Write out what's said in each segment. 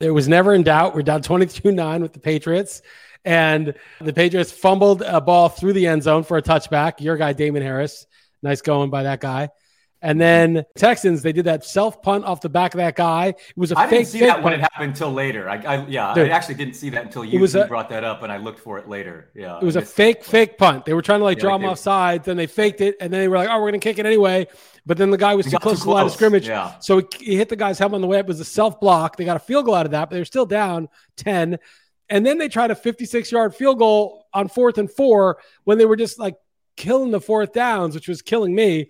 It was never in doubt. We're down 22 9 with the Patriots. And the Patriots fumbled a ball through the end zone for a touchback. Your guy, Damien Harris. Nice going by that guy. And mm-hmm. then Texans, they did that self punt off the back of that guy. It was a I fake. I didn't see that punt. when it happened until later. I, I yeah, Dude. I actually didn't see that until you, you brought that up, and I looked for it later. Yeah, It was a fake, fake punt. They were trying to like Yeah, draw him off sides, then they faked it, and then they were like, "Oh, we're going to kick it anyway." But then the guy was too close too to the line of scrimmage, Yeah. so he, he hit the guy's helmet on the way up. It was a self block. They got a field goal out of that, but they were still down ten. And then they tried a 56 yard field goal on fourth and four when they were just like killing the fourth downs, which was killing me.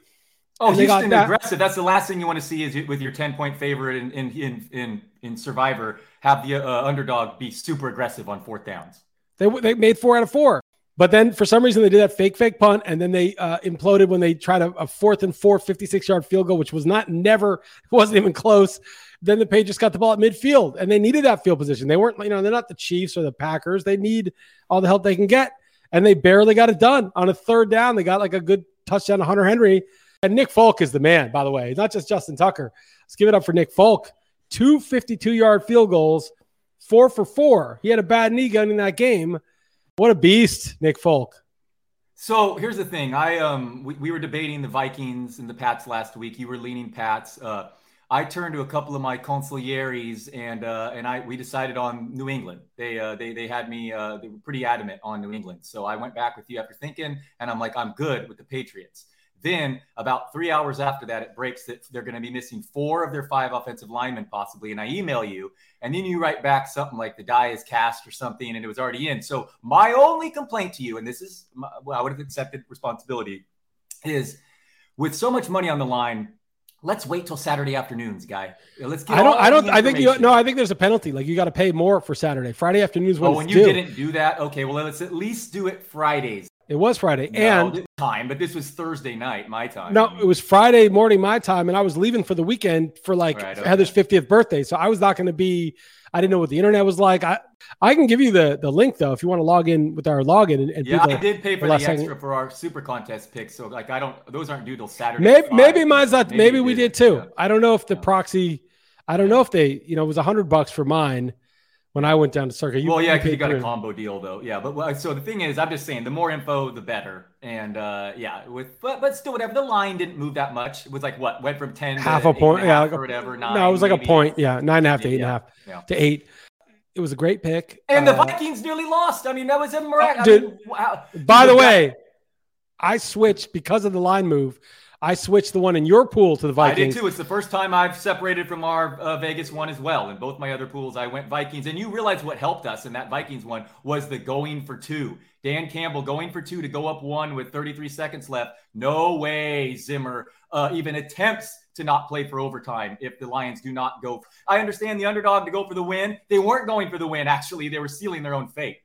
Oh, And Houston that- aggressive. That's the last thing you want to see is with your ten point favorite in in in in, in Survivor have the uh, underdog be super aggressive on fourth downs. They they made four out of four. But then for some reason they did that fake fake punt and then they uh, imploded when they tried a, a fourth and four 56 yard field goal, which was not never wasn't even close. Then the Patriots got the ball at midfield and they needed that field position. They weren't you know they're not the Chiefs or the Packers. They need all the help they can get and they barely got it done on a third down. They got like a good touchdown to Hunter Henry and Nick Folk is the man by the way, not just Justin Tucker. Let's give it up for Nick Folk. Two 52 yard field goals, four for four. He had a bad knee gun in that game. What a beast, Nick Folk. So here's the thing. I um we, we were debating the Vikings and the Pats last week. You were leaning Pats. Uh, I turned to a couple of my consiglieres and uh, and I we decided on New England. They uh, they they had me uh, they were pretty adamant on New England. So I went back with you after thinking, and I'm like I'm good with the Patriots. Then about three hours after that, it breaks that they're going to be missing four of their five offensive linemen possibly, and I email you, and then you write back something like the die is cast or something, and it was already in. So my only complaint to you, and this is my, well, I would have accepted responsibility, is with so much money on the line. Let's wait till Saturday afternoons, guy. Let's get. I don't. I don't. I think you. No, I think there's a penalty. Like you got to pay more for Saturday. Friday afternoons when Oh, when you due. didn't do that, okay. Well, let's at least do it Fridays. It was Friday, No, and time, but this was Thursday night, my time. no, it was Friday morning my time, and I was leaving for the weekend for like Right, okay. Heather's 50th birthday. So I was not going to be. I didn't know what the internet was like. I I can give you the the link though if you want to log in with our login and, and Yeah, I did pay for the extra second- for our super contest picks. So like I don't those aren't due till Saturday. Maybe maybe mine's not. Maybe, you we did didn't. too. Yeah. I don't know if the Yeah. proxy. I don't know if they. You know, it was a hundred bucks for mine when I went down to Circa. You, well, yeah, because you got a combo deal though. Yeah, but so the thing is, I'm just saying, the more info, the better. And uh, yeah, with but but still, whatever. The line didn't move that much. It was like what went from ten half a point. Yeah, like a- or whatever. no, it was like maybe. a point. Yeah, nine and a half to eight and a half yeah. to eight. It was a great pick. And the Uh, Vikings nearly lost. I mean, that was a miracle. dude, wow. By the way, I switched because of the line move. I switched the one in your pool to the Vikings. I did too. It's the first time I've separated from our uh, Vegas one as well. In both my other pools, I went Vikings. And you realize what helped us in that Vikings one was the going for two. Dan Campbell going for two to go up one with 33 seconds left. No way Zimmer uh, even attempts to not play for overtime if the Lions do not go. I understand the underdog to go for the win. They weren't going for the win. Actually, they were sealing their own fate.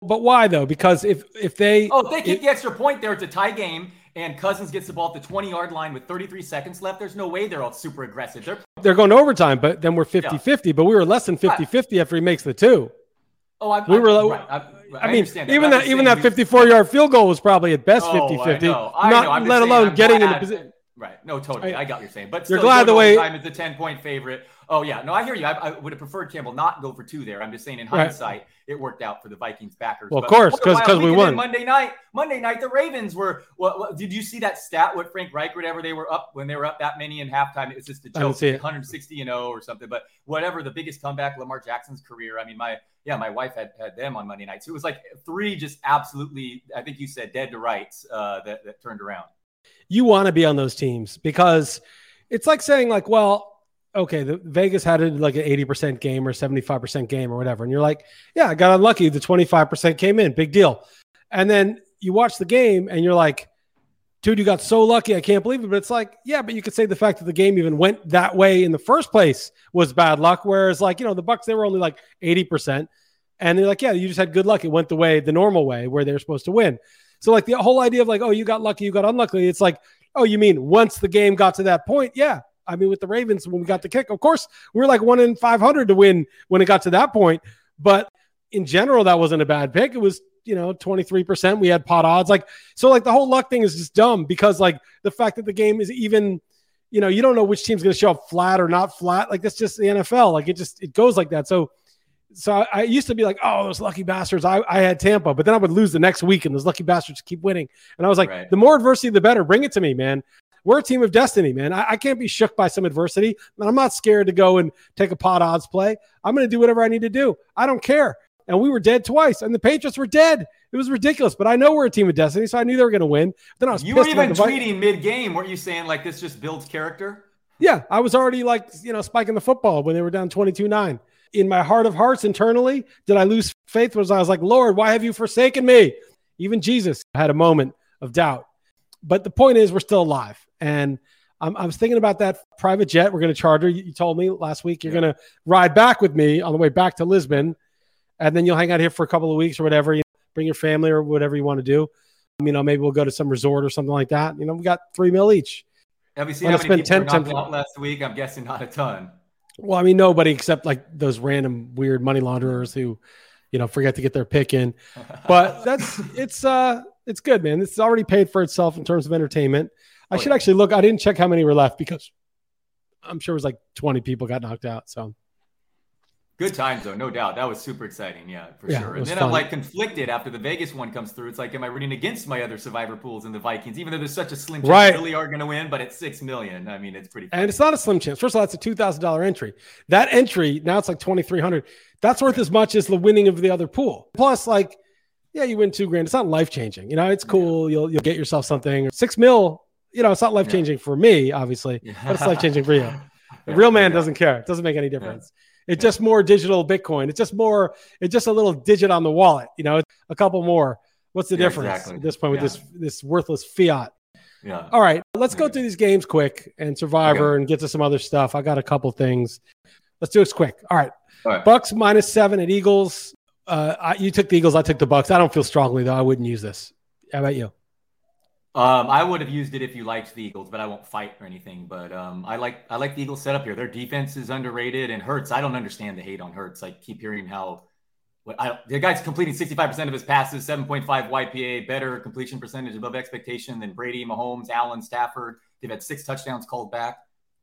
But why though? Because if if they Oh, if they kick the extra point there, it's a tie game. And Cousins gets the ball at the 20 yard line with 33 seconds left. There's no way they're all super aggressive. They're they're going to overtime, but then we're 50-50, but we were less than 50-50 after he makes the two. Oh, I, We I, were- right. I, I, mean, understand even that even that 54 yard field goal was probably at best Oh, 50 I 50. Not know. I'm just let alone I'm getting in the position. Right. No, totally. I- I, got what you're saying. But You're glad the way- overtime is the 10 point favorite. Oh, yeah. No, I hear you. I, I would have preferred Campbell not go for two there. I'm just saying in Right. hindsight, it worked out for the Vikings backers. Well, of course, because a 'cause- wild 'cause we won. Monday night, Monday night, the Ravens were. What, what, did you see that stat? What Frank Reich, whatever they were up when they were up that many in halftime? It was just a joke. see 160 and 0 or something. But whatever, the biggest comeback Lamar Jackson's career. I mean, my yeah, my wife had had them on Monday night. So it was like three just absolutely. I think you said dead to rights uh, that that turned around. you want to be on those teams because it's like saying like, well, okay, the Vegas had it like an 80% game or 75% game or whatever. And you're like, yeah, I got unlucky. The 25% came in, big deal. And then you watch the game and you're like, dude, you got so lucky. I can't believe it. But it's like, yeah, but you could say the fact that the game even went that way in the first place was bad luck. Whereas like, you know, the Bucks, they were only like 80%. And they're like, yeah, you just had good luck. It went the way, the normal way where they were supposed to win. So like the whole idea of like, oh, you got lucky, you got unlucky. It's like, oh, you mean once the game got to that point? Yeah. I mean, with the Ravens, when we got the kick, of course, we were like one in 500 to win when it got to that point. But in general, that wasn't a bad pick. It was, you know, 23%. We had pot odds. Like, so like the whole luck thing is just dumb because like the fact that the game is even, you know, you don't know which team's going to show up flat or not flat. Like that's just the NFL. Like it just it goes like that. So so I, I, used to be like, oh, those lucky bastards. I, I had Tampa, but then I would lose the next week, and those lucky bastards keep winning. And I was like, right. the more adversity, the better. Bring it to me, man. We're a team of destiny, man. I, I can't be shook by some adversity. And I'm not scared to go and take a pot odds play. I'm going to do whatever I need to do. I don't care. And we were dead twice, and the Patriots were dead. It was ridiculous, but I know we're a team of destiny, so I knew they were going to win. Then I was you were even tweeting mid game, weren't you? Saying like this just builds character. Yeah, I was already like you know spiking the football when they were down twenty two nine. In my heart of hearts, internally, did I lose faith? Was I was like, Lord, why have you forsaken me? Even Jesus had a moment of doubt. But the point is, we're still alive, and I'm, I was thinking about that private jet we're going to charter. You, told me last week you're yeah. going to ride back with me on the way back to Lisbon, and then you'll hang out here for a couple of weeks or whatever. You know, bring your family or whatever you want to do. You know, maybe we'll go to some resort or something like that. You know, we got three mil each. Have you seen how many people 10, 10, last week? I'm guessing not a ton. Well, I mean, nobody except like those random weird money launderers who, you know, forget to get their pick in. But that's it's uh it's good, man. It's already paid for itself in terms of entertainment. I oh, should yeah. actually look. I didn't check how many were left because I'm sure it was like 20 people got knocked out. So Good times though, no doubt. That was super exciting, yeah, for yeah, sure. And then fun. I'm like conflicted after the Vegas one comes through. It's like, am I rooting against my other survivor pools and the Vikings, even though there's such a slim chance right. really are going to win? But at six million. I mean, it's pretty. Fun. And it's not a slim chance. First of all, it's a two thousand dollar entry. That entry now it's like twenty three hundred. That's worth as much as the winning of the other pool. Plus, like, yeah, you win two grand. It's not life changing. You know, it's cool. Yeah. You'll you'll get yourself something. Six mil. You know, it's not life changing yeah. for me, obviously, yeah. but it's life changing for you. The real man doesn't care. It doesn't make any difference. It's just more digital Bitcoin. It's just more. It's just a little digit on the wallet. You know, a couple more. What's the difference exactly. at this point with this this worthless fiat? Yeah. All right, let's go through these games quick and Survivor okay. and get to some other stuff. I got a couple things. Let's do this quick. All right. All right. Bucks minus seven at Eagles. Uh, I, you took the Eagles. I took the Bucks. I don't feel strongly though. I wouldn't use this. How about you? Um, I would have used it if you liked the Eagles, but I won't fight or anything. But um, I like I like the Eagles setup here. Their defense is underrated, and Hurts. I don't understand the hate on Hurts. I keep hearing how what I, the guy's completing 65% of his passes, 7.5 YPA, better completion percentage above expectation than Brady, Mahomes, Allen, Stafford. They've had six touchdowns called back.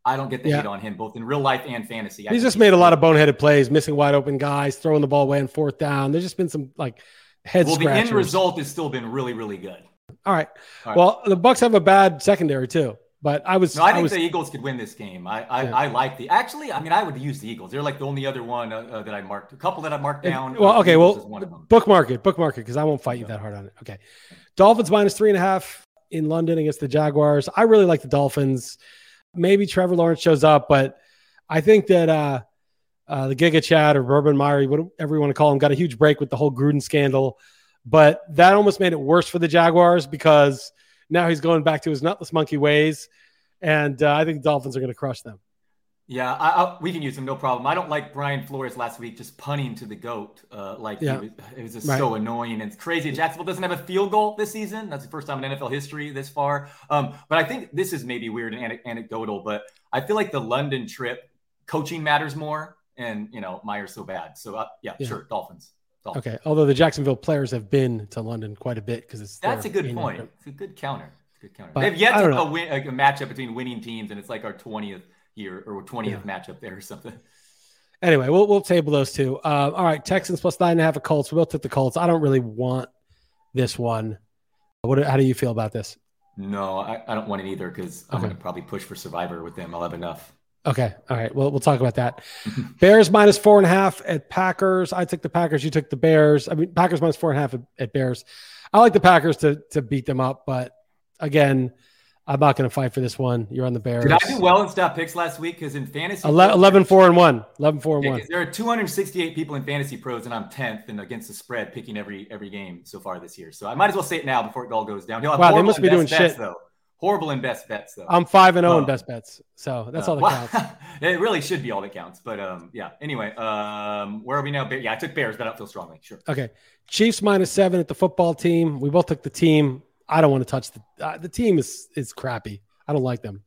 I don't get the yeah. hate on him, both in real life and fantasy. He's just made a lot of boneheaded plays, missing wide open guys, throwing the ball away on fourth down. There's just been some like head. Well, scratchers. the end result has still been really, really good. All right. All right. Well, the Bucks have a bad secondary too. But I was. No, I think was, the Eagles could win this game. I I, yeah. I, like the. Actually, I mean, I would use the Eagles. They're like the only other one uh, uh, that I marked. A couple that I marked down. well, okay. Well, bookmark it. Bookmark it because I won't fight you that hard on it. Okay. Dolphins minus three and a half in London against the Jaguars. I really like the Dolphins. Maybe Trevor Lawrence shows up, but I think that uh, uh, the Giga Chad or Urban Meyer, whatever you want to call him, got a huge break with the whole Gruden scandal. But that almost made it worse for the Jaguars because now he's going back to his nutless monkey ways. And uh, I think Dolphins are going to crush them. Yeah, I, I, we can use him, no problem. I don't like Brian Flores last week just punting to the goat. Uh, like yeah. was, it was just right. so annoying and it's crazy. Jacksonville doesn't have a field goal this season. That's the first time in NFL history this far. Um, but I think this is maybe weird and anecdotal, but I feel like the London trip coaching matters more. And you know, Meyer's so bad. So uh, yeah, yeah, sure, Dolphins. Okay. Although the Jacksonville players have been to London quite a bit because it's that's a good point. It's a good counter. It's a good counter. But They've yet to a, win, a matchup between winning teams, and it's like our twentieth year or twentieth yeah. matchup there or something. Anyway, we'll we'll table those two. Uh, all right, Texans plus nine and a half of Colts. We both took the Colts. I don't really want this one. What? How do you feel about this? No, I, I don't want it either because I'm going to probably push for Survivor with them. I'll have enough. Okay. All right. Well, we'll talk about that. Mm-hmm. Bears minus four and a half at Packers. I took the Packers. You took the Bears. I mean, Packers minus four and a half at, at Bears. I like the Packers to to beat them up, but again, I'm not going to fight for this one. You're on the Bears. Did I do well in stop picks last week? Because in fantasy, 11, 11 4 and 1. 11 4 and yeah, 1. There are 268 people in fantasy pros, and I'm 10th and against the spread picking every every game so far this year. So I might as well say it now before it all goes down. Wow, they must be doing shit. Though. Horrible in best bets though. I'm five and zero oh in best bets, so that's uh, all that well, counts. it really should be all that counts. But um, yeah. Anyway, um, where are we now? Yeah, I took Bears, but I don't feel strongly. Sure. Okay, Chiefs minus seven at the football team. We both took the team. I don't want to touch the uh, the team is is crappy. I don't like them.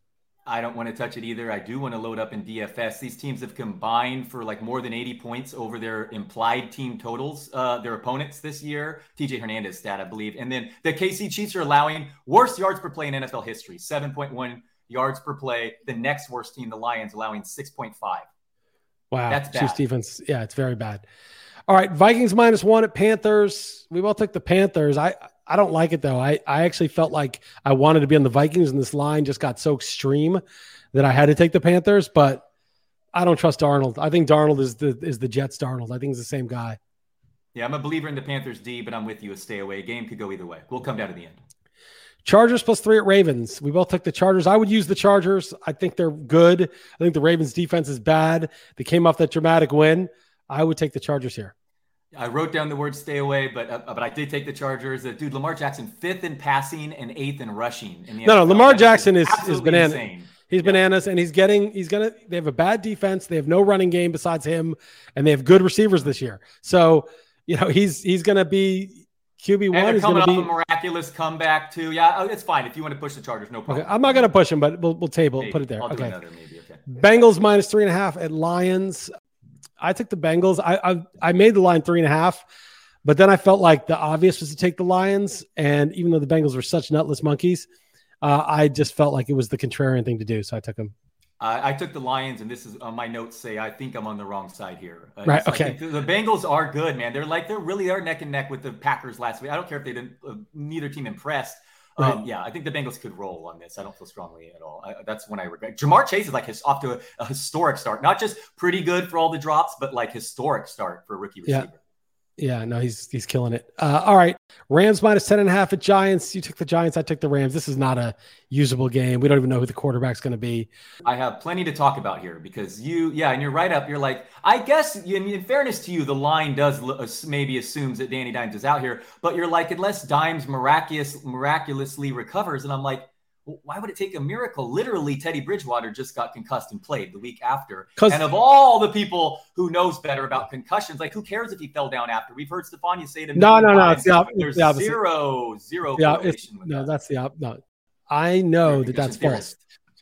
I don't want to touch it either. I do want to load up in DFS. These teams have combined for like more than 80 points over their implied team totals, uh, their opponents this year. TJ Hernandez stat, I believe. And then the KC Chiefs are allowing worst yards per play in NFL history 7.1 yards per play. The next worst team, the Lions, allowing 6.5. Wow, that's bad. Chiefs defense. Yeah, it's very bad. All right, Vikings minus one at Panthers. We both took the Panthers. I I don't like it though. I I actually felt like I wanted to be on the Vikings, and this line just got so extreme that I had to take the Panthers. But I don't trust Darnold. I think Darnold is the is the Jets Darnold. I think he's the same guy. Yeah, I'm a believer in the Panthers D, but I'm with you. A stay away game could go either way. We'll come down to the end. Chargers plus three at Ravens. We both took the Chargers. I would use the Chargers. I think they're good. I think the Ravens defense is bad. They came off that dramatic win. I would take the Chargers here. I wrote down the word "stay away," but uh, but I did take the Chargers. Uh, dude, Lamar Jackson fifth in passing and eighth in rushing. In no, no, Lamar Jackson is is bananas. Insane. He's yeah. bananas, and he's getting. He's gonna. They have a bad defense. They have no running game besides him, and they have good receivers this year. So you know he's he's gonna be QB one. Coming off be, a miraculous comeback too. Yeah, oh, it's fine if you want to push the Chargers. No problem. Okay. I'm not gonna push him, but we'll we'll table maybe. put it there. I'll okay. Another, maybe. okay. Bengals minus three and a half at Lions. I took the Bengals. I, I I made the line three and a half. But then I felt like the obvious was to take the Lions. And even though the Bengals were such nutless monkeys, uh, I just felt like it was the contrarian thing to do. So I took them. I, I took the Lions, and this is on my notes say I think I'm on the wrong side here. Uh, right. Okay. the Bengals are good, man. They're like they're really are neck and neck with the Packers last week. I don't care if they didn't. Uh, neither team impressed. Right. Um, yeah, I think the Bengals could roll on this. I don't feel strongly at all. I, that's when I regret. Ja'Marr Chase is like his off to a, a, historic start. Not just pretty good for all the drops, but like historic start for rookie receiver. Yeah. Yeah, no, he's he's killing it. Uh, all right, Rams minus ten and a half at Giants. You took the Giants. I took the Rams. This is not a usable game. We don't even know who the quarterback's going to be. I have plenty to talk about here because you, yeah, and you're right up. You're like, I guess in, fairness to you, the line does maybe assumes that Danny Dimes is out here, but you're like, unless Dimes miraculous miraculously recovers, and I'm like, why would it take a miracle? Literally, Teddy Bridgewater just got concussed and played the week after. And of all the people who knows better about concussions, like who cares if he fell down after? We've heard Stephania say to me, no, no, no, it's the, there's the zero, zero yeah, no, that. that's the op- no. I know that that's false.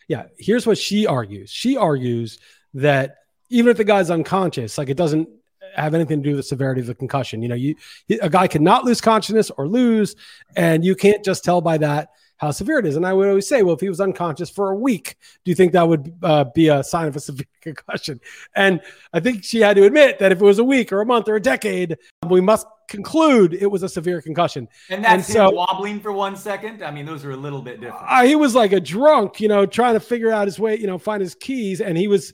Yeah, here's what she argues. She argues that even if the guy's unconscious, like it doesn't have anything to do with the severity of the concussion. You know, you a guy cannot lose consciousness or lose, and you can't just tell by that how severe it is. And I would always say, well, if he was unconscious for a week, do you think that would uh, be a sign of a severe concussion? And I think she had to admit that if it was a week or a month or a decade, we must conclude it was a severe concussion. And that's and so, wobbling for one second. I mean, those are a little bit different. Uh, he was like a drunk, you know, trying to figure out his way, you know, find his keys, and he was.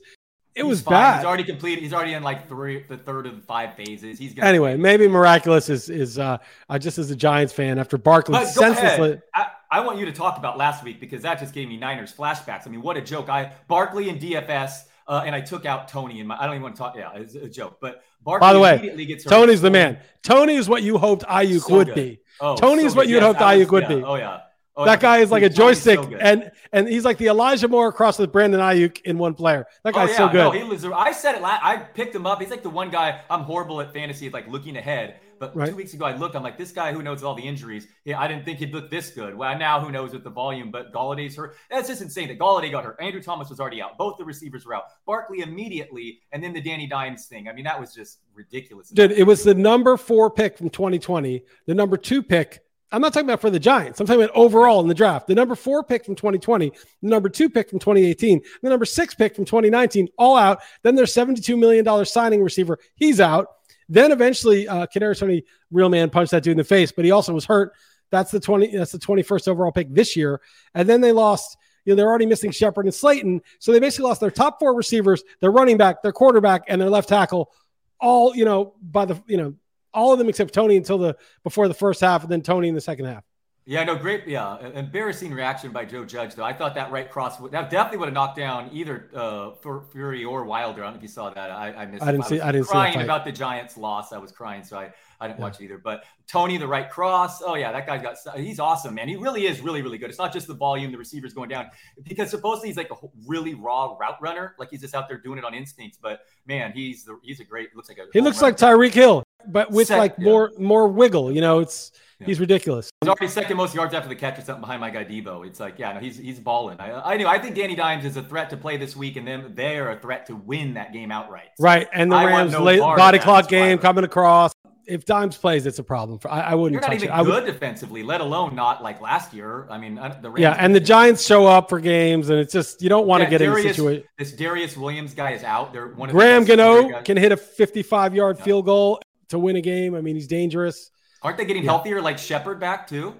It he's was fine. bad. He's already completed. He's already in like three, the third of the five phases. He's anyway. Maybe miraculous is is uh, uh, just as a Giants fan after Barkley senselessly. I want you to talk about last week because that just gave me Niners flashbacks. I mean, what a joke! I Barkley and DFS, uh, and I took out Toney. And I don't even want to talk. Yeah, it's a joke. But Barkley by the way, Toney's the man. Toney is what you hoped Aiyuk so would good. be. Oh, Toney so is what you yes, hoped Aiyuk would yeah. be. Oh yeah. Oh, that guy is like a joystick, so and and he's like the Elijah Moore across with Brandon Aiyuk in one player. That guy's oh, yeah, so good. No, he was, I said it. Last, I picked him up. He's like the one guy. I'm horrible at fantasy, like looking ahead. But right. two weeks ago, I looked. I'm like, this guy who knows all the injuries. Yeah, I didn't think he'd look this good. Well, now who knows with the volume? But Golladay's hurt. That's just insane. That Golladay got hurt. Andrew Thomas was already out. Both the receivers were out. Barkley immediately, and then the Danny Dimes thing. I mean, that was just ridiculous. Dude, it was the number four pick from 2020. The number two pick. I'm not talking about for the Giants. I'm talking about overall in the draft. The number four pick from 2020, the number two pick from 2018, the number six pick from 2019, all out. Then there's $72 million signing receiver. He's out. Then eventually, uh, Kadarius Toney, real man, punched that dude in the face, but he also was hurt. That's the twenty. That's the twenty-first overall pick this year. And then they lost. You know, they're already missing Shepard and Slayton, so they basically lost their top four receivers, their running back, their quarterback, and their left tackle. All you know by the you know all of them except Toney until the before the first half, and then Toney in the second half. Yeah, no, great. Yeah, embarrassing reaction by Joe Judge, though. I thought that right cross would that definitely would have knocked down either uh, Fury or Wilder. I don't know if you saw that. I, I missed. I didn't see. I, I didn't crying see about the Giants' loss. I was crying, so I, I didn't yeah. watch it either. But Toney, the right cross. Oh yeah, that guy's got. He's awesome, man. He really is really really good. It's not just the volume, the receivers going down, because supposedly he's like a really raw route runner. Like he's just out there doing it on instincts. But man, he's the he's a great. Looks like a. He looks like Tyreek Hill, but with Set, like yeah. more more wiggle. You know, it's yeah. He's ridiculous. He's already second most yards after the catch or something behind my guy Deebo. It's like, yeah, no, he's he's balling. I, I knew. I think Danny Dimes is a threat to play this week, and then they are a threat to win that game outright. Right, and the I Rams no late body clock game coming across. if Dimes plays, it's a problem. For I, I wouldn't. You're not even it. I good would, defensively, let alone not like last year. I mean, the Rams yeah, and the Giants show up for games, and it's just you don't want to Yeah, get in a situation. This Darious Williams guy is out. They're one of the Graham best Gano can hit a 55 yard Yeah. field goal to win a game. I mean, he's dangerous. Aren't they getting Yeah. healthier? Like Shepard back too.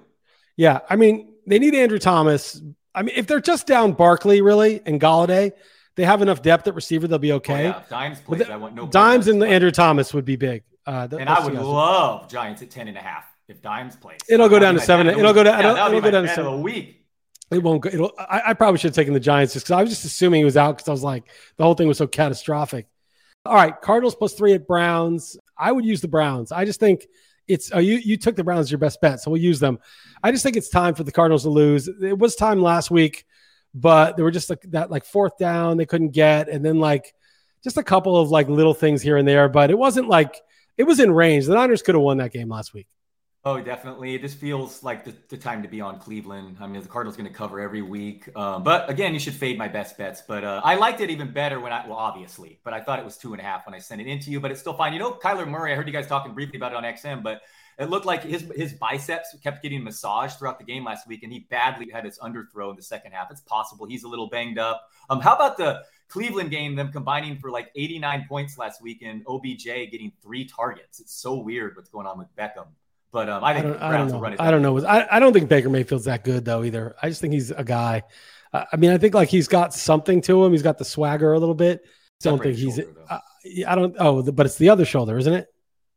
Yeah, I mean, they need Andrew Thomas. I mean, if they're just down Barkley really and Golladay, they have enough depth at receiver. They'll be Oh, okay. yeah. Dimes plays. the- I want no Dimes and that. Andrew Thomas would be big. Uh, th- And I would love Giants at 10 and a half if Dimes plays. It'll go down to seven. bet of the It'll go down- Yeah, it'll- that'd be it'll go down to seven. A week. It won't go. It'll, I, I probably should have taken the Giants just because I was just assuming he was out because I was like the whole thing was so catastrophic. All right, Cardinals plus three at Browns. I would use the Browns. I just think it's. Oh, you you took the Browns your best bet, so we'll use them. I just think it's time for the Cardinals to lose. It was time last week, but there were just like that like fourth down they couldn't get, and then like just a couple of like little things here and there. But it wasn't like it was in range. The Niners could have won that game last week. Oh, definitely. This feels like the, the time to be on Cleveland. I mean, the Cardinals going to cover every week. Um, but again, you should fade my best bets. But uh, I liked it even better when I, well, obviously, but I thought it was two and a half when I sent it into you, but it's still fine. You know, Kyler Murray, I heard you guys talking briefly about it on XM, but it looked like his his biceps kept getting massaged throughout the game last week, and he badly had his underthrow in the second half. It's possible he's a little banged up. Um, how about the Cleveland game, them combining for like 89 points last week, and OBJ getting three targets? It's so weird what's going on with Beckham. But um, I I don't, I don't know. I don't know. I, I don't think Baker Mayfield's that good though either. I just think he's a guy. Uh, I mean, I think like he's got something to him. He's got the swagger a little bit. Don't Separate think he's. Uh, I don't. Oh, the- but it's the other shoulder, isn't it?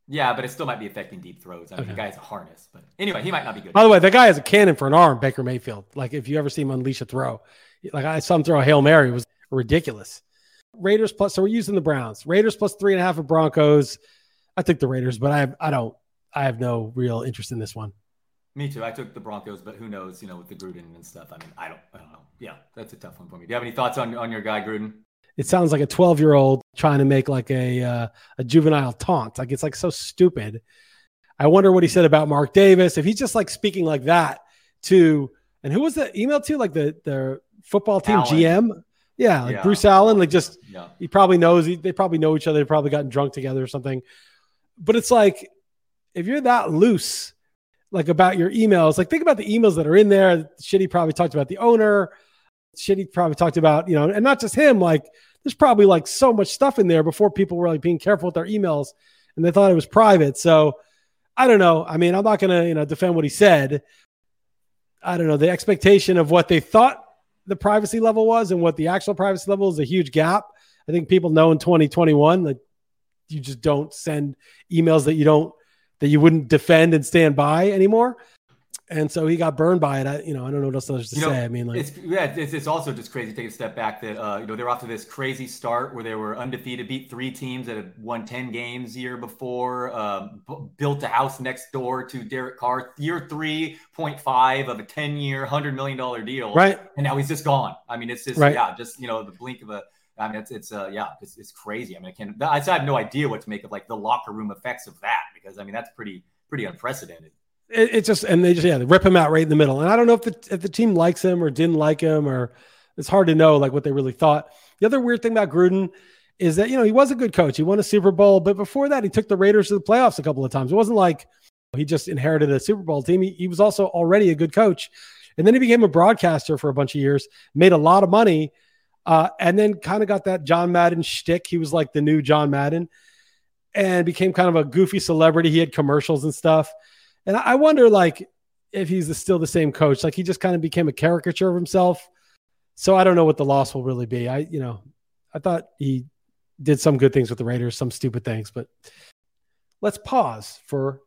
Yeah, but it still might be affecting deep throws. I mean, Okay. the guy's a harness. But anyway, he might not be good. By the way, that guy has a cannon for an arm. Baker Mayfield. Like if you ever see him unleash a throw, like I saw him throw a hail mary, it was ridiculous. Raiders plus. So we're using the Browns. Raiders plus three and a half of Broncos. I think the Raiders, but I I don't. I have no real interest in this one. Me too. I took the Broncos, but who knows? You know, with the Gruden and stuff. I mean, I don't. I don't know. Yeah, that's a tough one for me. Do you have any thoughts on on your guy Gruden? it sounds like a 12 year old trying to make like a uh, a juvenile taunt like it's like so stupid i wonder what he said about mark davis if he's just like speaking like that to and who was the email to like the the football team Allen. gm yeah like Yeah. bruce allen like just Yeah. he probably knows he, they probably know each other they've probably gotten drunk together or something but it's like if you're that loose like about your emails like think about the emails that are in there. Shitty probably talked about the owner. Shitty probably talked about you know and not just him like there's probably like so much stuff in there before people were like being careful with their emails and they thought it was private. So i don't know. I mean i'm not gonna you know defend what he said. I don't know. The expectation of what they thought the privacy level was and what the actual privacy level is a huge gap. I think people know in 2021 that you just don't send emails that you don't that you wouldn't defend and stand by anymore and so he got burned by it I, you know i don't know what else there's to You know, say i mean like It's yeah, it's, it's also just crazy to take a step back that uh, you know they're off to this crazy start where they were undefeated, beat three teams that had won ten games year before, um, b- built a house next door to Derek Carr, year three point five of a ten year, hundred million dollar deal, right and now he's just gone. I mean, it's just Right. yeah, just you know the blink of a. I mean, it's it's uh yeah, it's, it's crazy. I mean, I can't. I have no idea what to make of like the locker room effects of that because I mean that's pretty pretty unprecedented. it, it just and they just yeah they rip him out right in the middle and i don't know if the if the team likes him or didn't like him or it's hard to know like what they really thought the other weird thing about gruden is that you know he was a good coach he won a super bowl but before that he took the raiders to the playoffs a couple of times it wasn't like he just inherited a super bowl team he, he was also already a good coach and then he became a broadcaster for a bunch of years made a lot of money uh, and then kind of got that john madden shtick he was like the new john madden and became kind of a goofy celebrity he had commercials and stuff and I wonder, like, if he's still the same coach. Like, he just kind of became a caricature of himself. So I don't know what the loss will really be. I, you know, I thought he did some good things with the Raiders, some stupid things. But let's pause for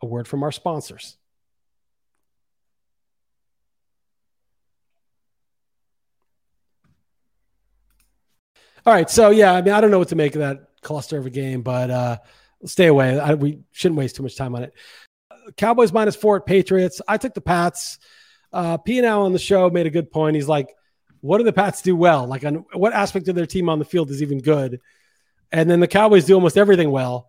a word from our sponsors. All right, so yeah, I mean, I don't know what to make of that cluster of a game, but uh, stay away. I, we shouldn't waste too much time on it. Cowboys minus four at Patriots. I took the Pats. Uh, P and L on the show made a good point. He's like, "What do the Pats do well? Like, on what aspect of their team on the field is even good?" And then the Cowboys do almost everything well.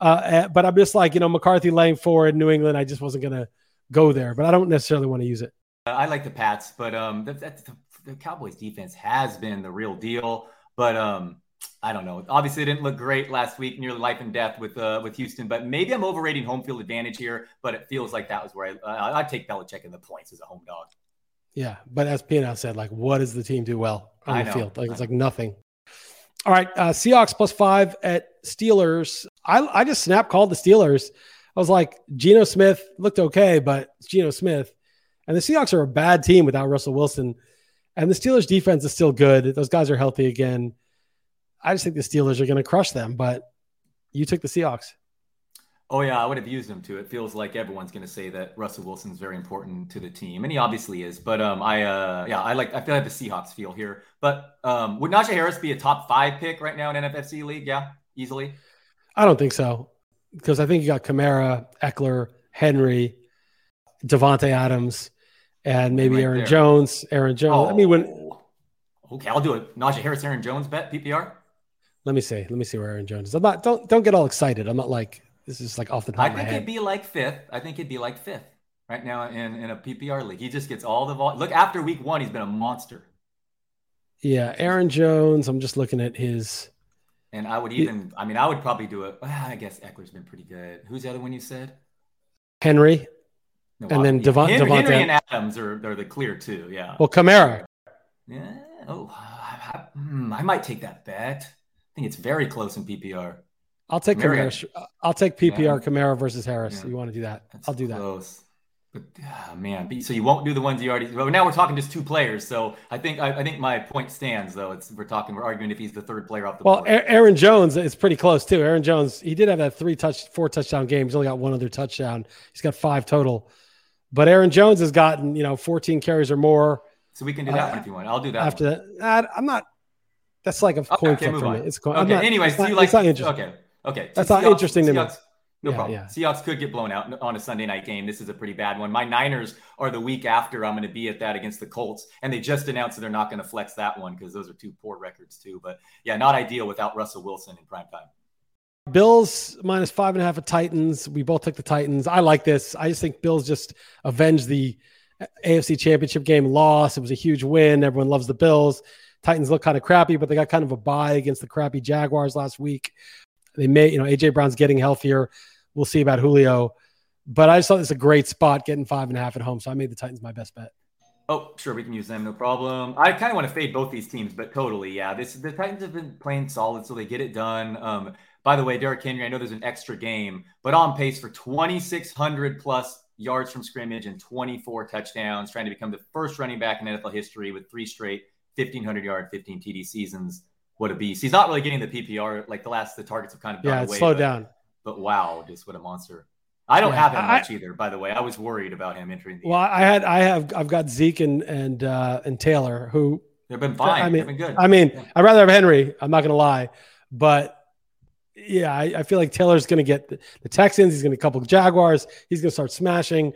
Uh, eh, but I'm just like, you know, McCarthy laying in New England. I just wasn't gonna go there, but I don't necessarily want to use it. I like the Pats, but um, that's the, the Cowboys defense has been the real deal. But um, I don't know. Obviously, it didn't look great last week, nearly life and death with uh, with Houston. But maybe I'm overrating home field advantage here. But it feels like that was where I uh, I'd take Belichick in the points as a home dog. Yeah, but as Pino said, like, what does the team do well on I the know. field? Like, it's like nothing. All right, uh, Seahawks plus five at Steelers. I I just snap called the Steelers. I was like, Geno Smith looked okay, but Geno Smith, and the Seahawks are a bad team without Russell Wilson, and the Steelers defense is still good. Those guys are healthy again. I just think the Steelers are going to crush them, but you took the Seahawks. Oh yeah, I would have used them too. It feels like everyone's going to say that Russell Wilson is very important to the team, and he obviously is. But um, I uh, yeah, I like I feel like the Seahawks feel here. But um, would Najee Harris be a top five pick right now in NFFC league? Yeah, easily. I don't think so because I think you got Kamara, Ekeler, Henry, Davante Adams, and maybe right Aaron there. Jones. Aaron Jones. Oh. I mean, when oh, okay, I'll do it. Najee Harris, Aaron Jones bet PPR. Let me see. Let me see where Aaron Jones is. I'm not. Don't don't get all excited. I'm not like this is like off the top. I think it'd be like fifth. I think it'd be like fifth right now in in a PPR league. He just gets all the vol- look after week one. He's been a monster. Yeah, Aaron Jones. I'm just looking at his. And I would even. I mean, I would probably do it. Well, I guess Ekeler's been pretty good. Who's the other one you said? Henry. And then Devon, Henry, Henry and Adams are, are the clear two. Yeah. Well, Kamara. Yeah. Oh, I, I, hmm, I might take that bet I think it's very close in PPR. I'll take Kamara. I'll take PPR yeah. Kamara versus Harris. Yeah. You want to do that? That's I'll do that. Close. But oh, man, so you won't do the ones you already. Well, now we're talking just two players. So I think I, I, think my point stands though. It's we're talking we're arguing if he's the third player off the well, board. Well, Aaron Jones is pretty close too. Aaron Jones he did have that three touch four touchdown game. He's only got one other touchdown. He's got five total. But Aaron Jones has gotten you know 14 carries or more. So we can do that uh, one if you want. I'll do that. After one. that, I'm not that's like a okay, coin flip for me. It's coin. Okay. Not, Anyways, not, you like? not interesting. Okay. Okay. That's Seahawks, not interesting to Seahawks, me. No yeah, problem. Yeah. Seahawks could get blown out on a Sunday night game. This is a pretty bad one. My Niners are the week after. I'm going to be at that against the Colts, and they just announced that they're not going to flex that one because those are two poor records too. But yeah, not ideal without Russell Wilson in prime time. Bills minus five and a half of Titans. We both took the Titans. I like this. I just think Bills just avenged the AFC Championship game loss. It was a huge win. Everyone loves the Bills. Titans look kind of crappy, but they got kind of a bye against the crappy Jaguars last week. They may, you know, AJ Brown's getting healthier. We'll see about Julio. But I just thought it's a great spot getting five and a half at home. So I made the Titans my best bet. Oh, sure, we can use them, no problem. I kind of want to fade both these teams, but totally, yeah. This the Titans have been playing solid, so they get it done. Um, by the way, Derrick Henry, I know there's an extra game, but on pace for 2,600 plus yards from scrimmage and 24 touchdowns, trying to become the first running back in NFL history with three straight 1500 yard, 15 TD seasons. What a beast. He's not really getting the PPR. Like the last, the targets have kind of yeah, away, slowed but, down. But wow, just what a monster. I don't yeah, have him much I, either, by the way. I was worried about him entering the Well, I had I have I've got Zeke and and uh and Taylor who they've been fine. I mean, been good. I mean, yeah. I'd rather have Henry, I'm not gonna lie. But yeah, I, I feel like Taylor's gonna get the, the Texans, he's gonna couple Jaguars, he's gonna start smashing.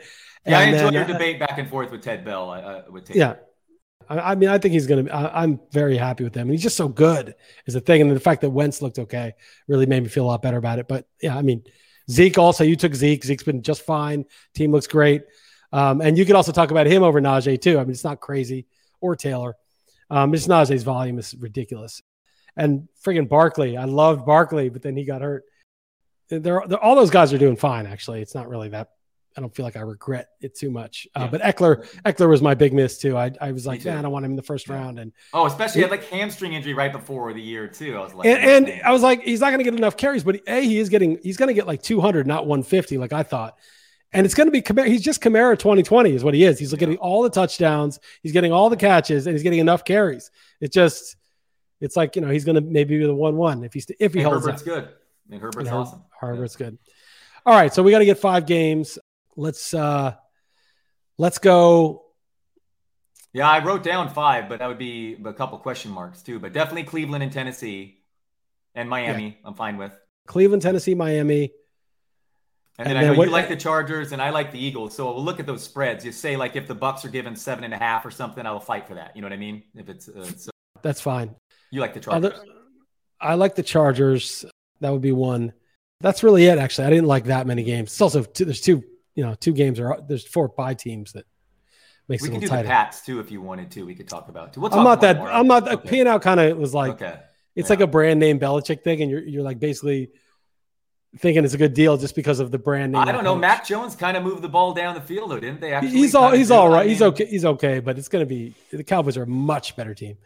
Yeah, I enjoy then, your uh, debate back and forth with Ted Bell. Uh, with Taylor. Yeah, I, I mean, I think he's going to. I'm very happy with him. And he's just so good is the thing. And the fact that Wentz looked okay really made me feel a lot better about it. But yeah, I mean, Zeke also. You took Zeke. Zeke's been just fine. Team looks great. Um, and you could also talk about him over Najee too. I mean, it's not crazy or Taylor. Um, it's Najee's volume is ridiculous. And friggin' Barkley, I loved Barkley, but then he got hurt. They're, they're, all those guys are doing fine. Actually, it's not really that I don't feel like I regret it too much. Uh, yeah. But Ekeler, Ekeler was my big miss too. I, I was like, man, I don't want him in the first yeah. round. And oh, especially he had like hamstring injury right before the year too. I was like, and, and I was like, he's not going to get enough carries, but a he is getting, he's going to get like 200, not 150, like I thought. And it's going to be. He's just Kamara 2020 is what he is. He's getting all the touchdowns, he's getting all the catches, and he's getting enough carries. It just, it's like you know he's going to maybe be the one one if he's if he and holds. Herbert's up. good. And Herbert's and awesome. Herbert's yeah. good. All right, so we got to get five games let's uh let's go yeah i wrote down five but that would be a couple question marks too but definitely cleveland and tennessee and miami yeah. i'm fine with cleveland tennessee miami and then, and then I know what, you like the Chargers and I like the Eagles. So we'll look at those spreads. You say like if the Bucks are given seven and a half or something, I will fight for that. You know what I mean? If it's, uh, uh, that's fine. You like the Chargers? Other, I like the Chargers. That would be one. That's really it. Actually, I didn't like that many games. It's also two, there's two you know, two games or there's four bye teams that makes we it can do tighter. the Pats too if you wanted to. We could talk about. Too. We'll talk I'm not that. More. I'm not. Okay. P and L kind of was like. Okay. It's yeah. like a brand name Belichick thing, and you're you're like basically thinking it's a good deal just because of the brand name. I don't know. Coach. Mac Jones kind of moved the ball down the field, though, didn't they? Actually he's all he's all right. He's okay. He's okay, but it's going to be the Cowboys are a much better team.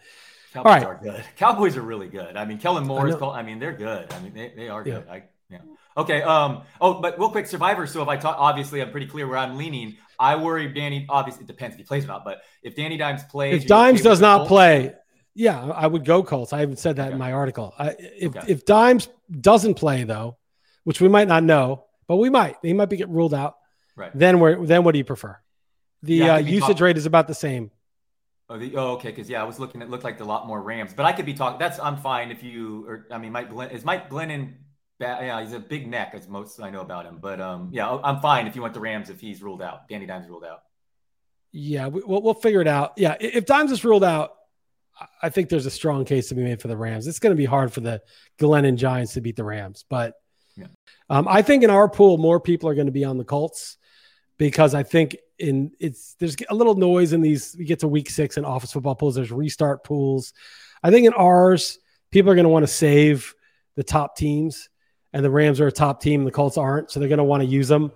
Cowboys all right. are good. Cowboys are really good. I mean, Kellen Moore is called. I mean, they're good. I mean, they, they are good. Yeah. I, yeah. Okay. Um. Oh, but real quick, Survivor. So if I talk, obviously, I'm pretty clear where I'm leaning. I worry Danny. Obviously, it depends if he plays or not. But if Danny Dimes plays, if Dimes does not Colts? play, yeah, I would go Colts. I even said that okay. in my article. I, if okay. if Dimes doesn't play though, which we might not know, but we might. He might be get ruled out. Right. Then where? Then what do you prefer? The yeah, uh, usage rate is about the same. Oh, the, oh okay. Because yeah, I was looking. It looked like a lot more Rams, but I could be talking. That's I'm fine if you. Or I mean, Mike Glenn is Mike Glennon. Yeah, he's a big neck, as most I know about him. But um, yeah, I'm fine if you want the Rams if he's ruled out. Danny Dimes ruled out. Yeah, we, will we'll figure it out. Yeah, if Dimes is ruled out, I think there's a strong case to be made for the Rams. It's going to be hard for the Glennon Giants to beat the Rams, but yeah. um, I think in our pool more people are going to be on the Colts because I think in it's there's a little noise in these. We get to week six in office football pools. There's restart pools. I think in ours, people are going to want to save the top teams, and the Rams are a top team, and the Colts aren't, so they're going to want to use them.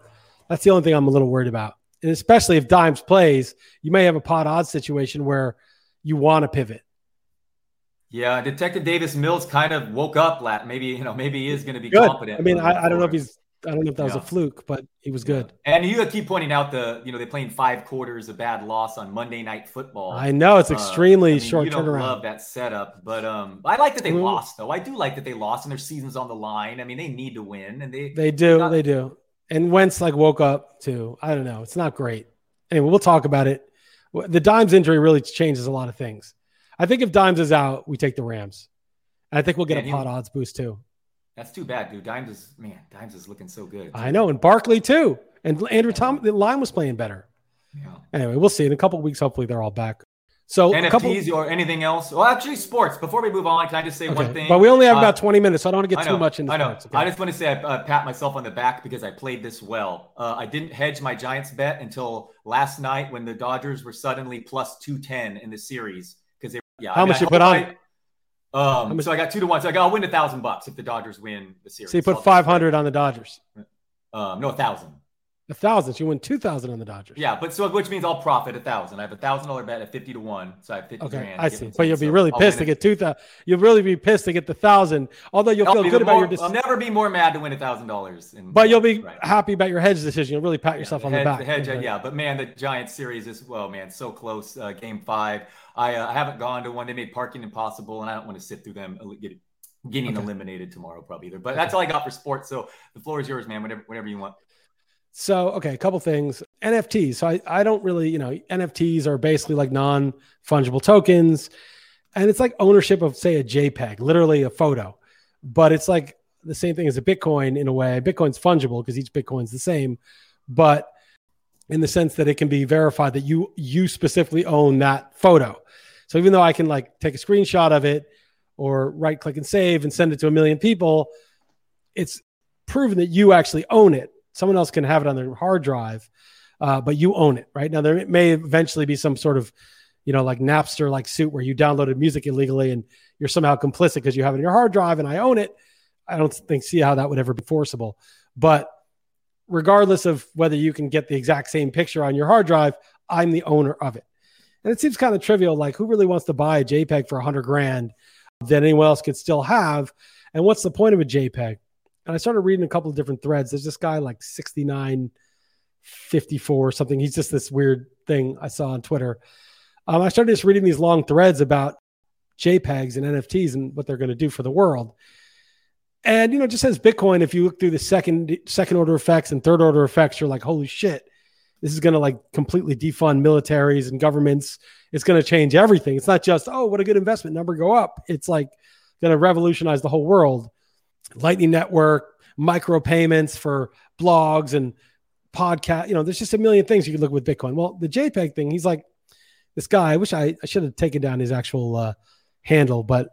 That's the only thing I'm a little worried about, and especially if Dimes plays, you may have a pot odds situation where you want to pivot. Yeah, Detective Davis Mills kind of woke up. Lat maybe you know maybe he is going to be good. competent. I mean, I, I, don't know if he's I don't know if that yeah. was a fluke, but he was good. And you keep pointing out the you know they playing five quarters of bad loss on Monday Night Football. I know it's uh, extremely uh, I mean, short you don't turnaround. Love that setup, but um, I like that they mm-hmm. lost though. I do like that they lost and their season's on the line. I mean, they need to win, and they they do not- they do. And Wentz like woke up too. I don't know. It's not great. Anyway, we'll talk about it. The Dimes injury really changes a lot of things. I think if Dimes is out, we take the Rams. I think we'll get a pot odds boost too. That's too bad, dude. Dimes is man, Dimes is looking so good. I know, and Barkley too, and Andrew Tom. The line was playing better. Yeah. Anyway, we'll see in a couple weeks. Hopefully, they're all back. So NFTs couple, or anything else? Well, actually, sports. Before we move on, can I just say okay. one thing? But we only have uh, about twenty minutes, so I don't want to get too much into. I know. Okay. I just want to say I uh, pat myself on the back because I played this well. Uh, I didn't hedge my Giants bet until last night when the Dodgers were suddenly plus two ten in the series because they. Yeah. How I mean, much you put on? I, um, so I got two to one. So I got I'll win a thousand bucks if the Dodgers win the series. So you put so five hundred on the Dodgers. Um, no, a thousand. A thousand. You win two thousand on the Dodgers. Yeah, but so which means I'll profit a thousand. I have a thousand dollar bet at fifty to one, so I have fifty okay, grand. I see. But you'll be so really pissed to get two thousand. You'll really be pissed to get the thousand. Although you'll I'll feel good about more, your decision. I'll never be more mad to win a thousand dollars. But you'll be right. happy about your hedge decision. You'll really pat yourself yeah, on the, the back. The hedge, okay. yeah. But man, the Giants series is well, man, so close. Uh, game five. I, uh, I haven't gone to one. They made parking impossible, and I don't want to sit through them. Get getting okay. eliminated tomorrow, probably either. But that's all I got for sports. So the floor is yours, man. Whatever, whatever you want. So, okay, a couple things. NFTs. So I, I don't really, you know, NFTs are basically like non fungible tokens. And it's like ownership of, say, a JPEG, literally a photo. But it's like the same thing as a Bitcoin in a way. Bitcoin's fungible because each Bitcoin's the same. But in the sense that it can be verified that you you specifically own that photo. So even though I can like take a screenshot of it or right click and save and send it to a million people, it's proven that you actually own it. Someone else can have it on their hard drive, uh, but you own it, right? Now, there may eventually be some sort of, you know, like Napster like suit where you downloaded music illegally and you're somehow complicit because you have it in your hard drive and I own it. I don't think see how that would ever be forcible. But regardless of whether you can get the exact same picture on your hard drive, I'm the owner of it. And it seems kind of trivial. Like, who really wants to buy a JPEG for 100 grand that anyone else could still have. And what's the point of a JPEG? And I started reading a couple of different threads. There's this guy like 6954 or something. He's just this weird thing I saw on Twitter. Um, I started just reading these long threads about JPEGs and NFTs and what they're going to do for the world. And you know, just as Bitcoin, if you look through the second second order effects and third order effects, you're like, holy shit, this is going to like completely defund militaries and governments. It's going to change everything. It's not just, oh, what a good investment number go up. It's like going to revolutionize the whole world. Lightning Network, micropayments for blogs and podcast. You know, there's just a million things you could look with Bitcoin. Well, the JPEG thing, he's like, this guy, I wish I, I should have taken down his actual uh, handle, but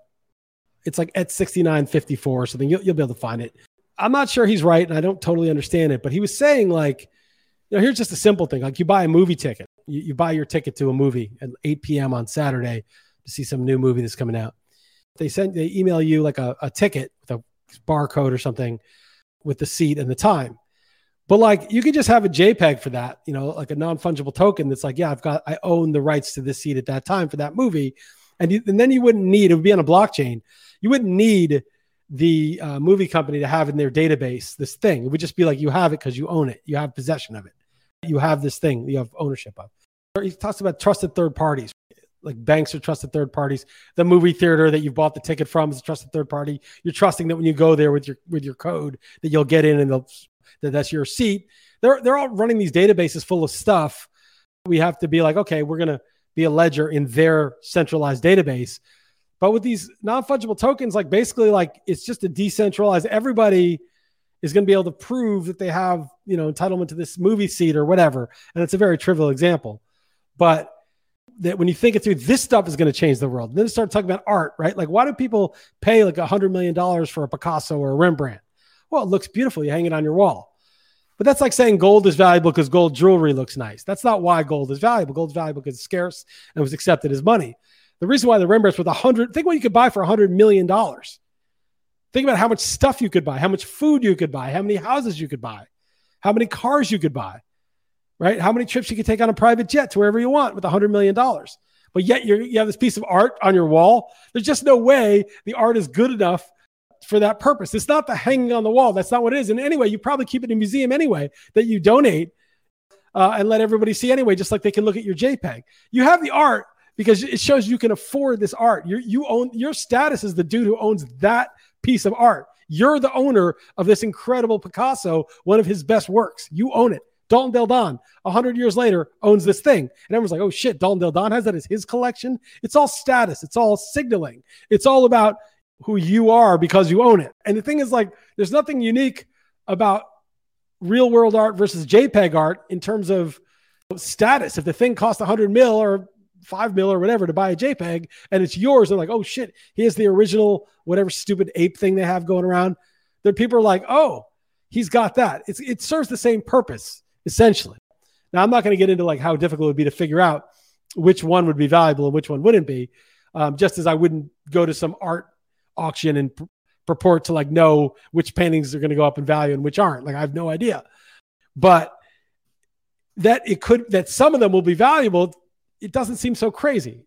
it's like at 6954 or something. You'll, you'll be able to find it. I'm not sure he's right and I don't totally understand it, but he was saying like, you know, here's just a simple thing. Like you buy a movie ticket, you, you buy your ticket to a movie at 8 p.m. on Saturday to see some new movie that's coming out. They send they email you like a, a ticket with a barcode or something with the seat and the time. But like you could just have a JPEG for that, you know, like a non-fungible token that's like, yeah, I've got I own the rights to this seat at that time for that movie. And, you, and then you wouldn't need it would be on a blockchain. You wouldn't need the uh, movie company to have in their database this thing. It would just be like you have it because you own it. You have possession of it. You have this thing you have ownership of. He talks about trusted third parties like banks are trusted third parties. The movie theater that you bought the ticket from is a trusted third party. You're trusting that when you go there with your with your code that you'll get in and that that's your seat. They're they're all running these databases full of stuff. We have to be like, okay, we're gonna be a ledger in their centralized database. But with these non-fungible tokens, like basically like it's just a decentralized, everybody is going to be able to prove that they have, you know, entitlement to this movie seat or whatever. And it's a very trivial example. But that when you think it through, this stuff is going to change the world. Then start talking about art, right? Like, why do people pay like a hundred million dollars for a Picasso or a Rembrandt? Well, it looks beautiful. You hang it on your wall. But that's like saying gold is valuable because gold jewelry looks nice. That's not why gold is valuable. Gold is valuable because it's scarce and was accepted as money. The reason why the Rembrandts with a hundred, think what you could buy for a hundred million dollars. Think about how much stuff you could buy, how much food you could buy, how many houses you could buy, how many cars you could buy right? How many trips you can take on a private jet to wherever you want with a $100 million. But yet you have this piece of art on your wall. There's just no way the art is good enough for that purpose. It's not the hanging on the wall. That's not what it is. And anyway, you probably keep it in a museum anyway that you donate uh, and let everybody see anyway, just like they can look at your JPEG. You have the art because it shows you can afford this art. you you own your status is the dude who owns that piece of art. You're the owner of this incredible Picasso, one of his best works. You own it. Dalton Del Don, 100 years later, owns this thing. And everyone's like, oh shit, Dalton Del Don has that as his collection. It's all status, it's all signaling, it's all about who you are because you own it. And the thing is, like, there's nothing unique about real world art versus JPEG art in terms of status. If the thing costs 100 mil or five mil or whatever to buy a JPEG and it's yours, they're like, oh shit, here's the original, whatever stupid ape thing they have going around. That people are like, oh, he's got that. It's, it serves the same purpose essentially. Now, I'm not going to get into like how difficult it would be to figure out which one would be valuable and which one wouldn't be. Um, just as I wouldn't go to some art auction and purport to like know which paintings are going to go up in value and which aren't. Like I have no idea. But that it could that some of them will be valuable, it doesn't seem so crazy.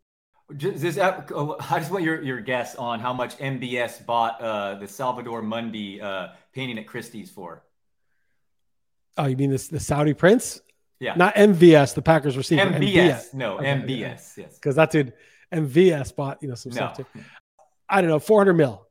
Just, uh, oh, I just want your, your guess on how much MBS bought uh, the Salvador Mundi uh, painting at Christie's for. Oh, you mean this the Saudi prince? Yeah. Not MVS, the Packers receiver. MBS. MBS. No, okay, MBS. Yes. Because that dude, MVS bought, you know, some no. stuff too. I don't know, 400 mil.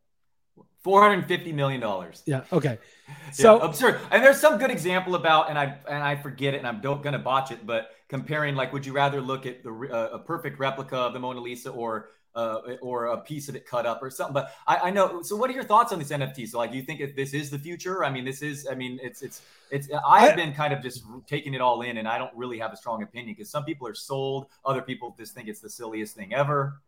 $450 million. Yeah. Okay. So yeah, absurd. And there's some good example about, and I, and I forget it and I'm don't going to botch it, but comparing, like, would you rather look at the, uh, a perfect replica of the Mona Lisa or uh, or a piece of it cut up or something. But I, I, know. So, what are your thoughts on these NFTs? So, like, do you think this is the future? I mean, this is. I mean, it's it's it's. I've been kind of just taking it all in, and I don't really have a strong opinion because some people are sold, other people just think it's the silliest thing ever.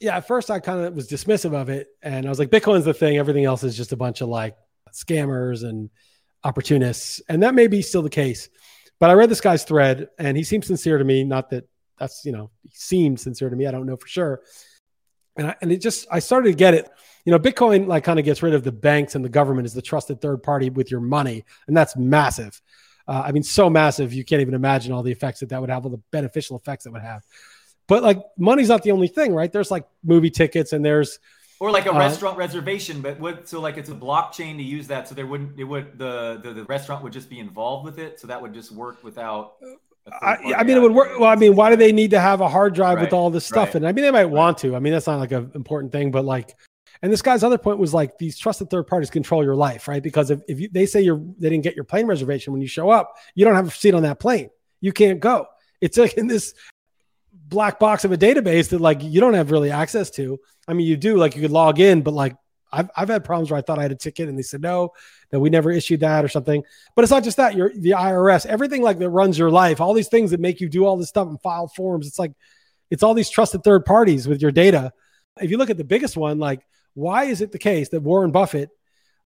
Yeah, at first I kind of was dismissive of it, and I was like, Bitcoin's the thing. Everything else is just a bunch of like scammers and opportunists, and that may be still the case. But I read this guy's thread, and he seems sincere to me. Not that that's you know he seemed sincere to me. I don't know for sure. And I, and it just I started to get it. You know, Bitcoin like kind of gets rid of the banks and the government as the trusted third party with your money, and that's massive. Uh, I mean, so massive you can't even imagine all the effects that that would have, all the beneficial effects that would have. But like, money's not the only thing, right? There's like movie tickets, and there's or like a uh, restaurant reservation, but what? So like it's a blockchain to use that, so there wouldn't it would the, the the restaurant would just be involved with it, so that would just work without I, I, mean, it would work. Well, I mean, why do they need to have a hard drive right, with all this stuff? Right. And I mean, they might want to. I mean, that's not like an important thing, but like, and this guy's other point was like these trusted third parties control your life, right? Because if, if you, they say you're they didn't get your plane reservation when you show up, you don't have a seat on that plane. You can't go. It's like in this black box of a database that like you don't have really access to. I mean, you do like you could log in, but like I've, I've had problems where I thought I had a ticket and they said no, that we never issued that or something. But it's not just that. You're the IRS, everything like that runs your life, all these things that make you do all this stuff and file forms. It's like it's all these trusted third parties with your data. If you look at the biggest one, like why is it the case that Warren Buffett